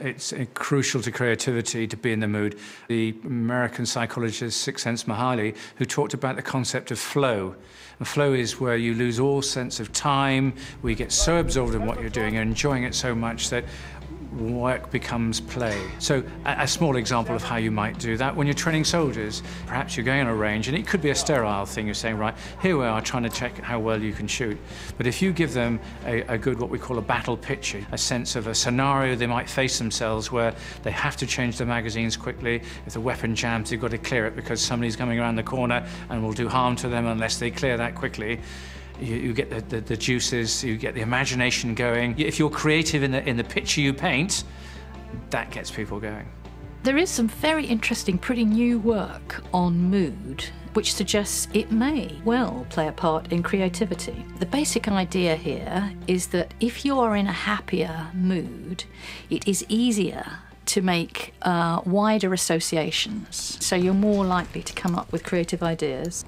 It's uh, crucial to creativity to be in the mood. The American psychologist Csikszentmihalyi, who talked about the concept of flow. And flow is where you lose all sense of time, you get so absorbed in what you're doing and enjoying it so much that work becomes play. So a, a, small example of how you might do that when you're training soldiers, perhaps you're going on a range and it could be a sterile thing. You're saying, right, here we are trying to check how well you can shoot. But if you give them a, a good, what we call a battle picture, a sense of a scenario they might face themselves where they have to change the magazines quickly. If the weapon jams, you've got to clear it because somebody's coming around the corner and will do harm to them unless they clear that quickly you, you get the, the, the, juices, you get the imagination going. If you're creative in the, in the picture you paint, that gets people going. There is some very interesting, pretty new work on mood which suggests it may well play a part in creativity. The basic idea here is that if you are in a happier mood, it is easier to make uh, wider associations, so you're more likely to come up with creative ideas.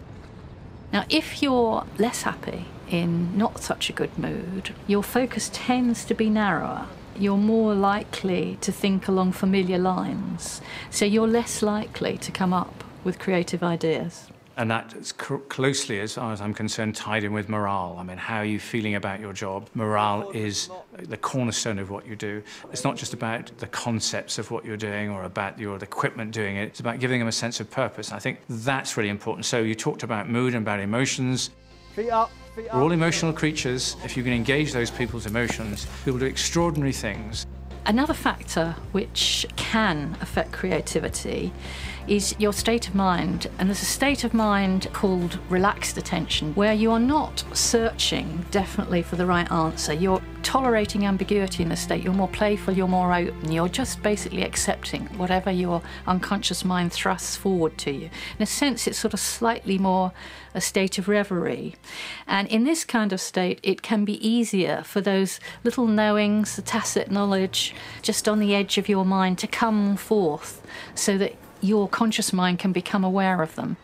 Now, if you're less happy, in not such a good mood, your focus tends to be narrower. You're more likely to think along familiar lines, so you're less likely to come up with creative ideas. And that is closely, as far as I'm concerned, tied in with morale. I mean, how are you feeling about your job? Morale is the cornerstone of what you do. It's not just about the concepts of what you're doing or about your equipment doing it. It's about giving them a sense of purpose. And I think that's really important. So you talked about mood and about emotions. Feet up. We're all emotional creatures. If you can engage those people's emotions, people do extraordinary things. Another factor which can affect creativity is your state of mind. And there's a state of mind called relaxed attention, where you are not searching definitely for the right answer. You're tolerating ambiguity in the state. You're more playful, you're more open. You're just basically accepting whatever your unconscious mind thrusts forward to you. In a sense, it's sort of slightly more a state of reverie. And in this kind of state, it can be easier for those little knowings, the tacit knowledge just on the edge of your mind to come forth so that your conscious mind can become aware of them.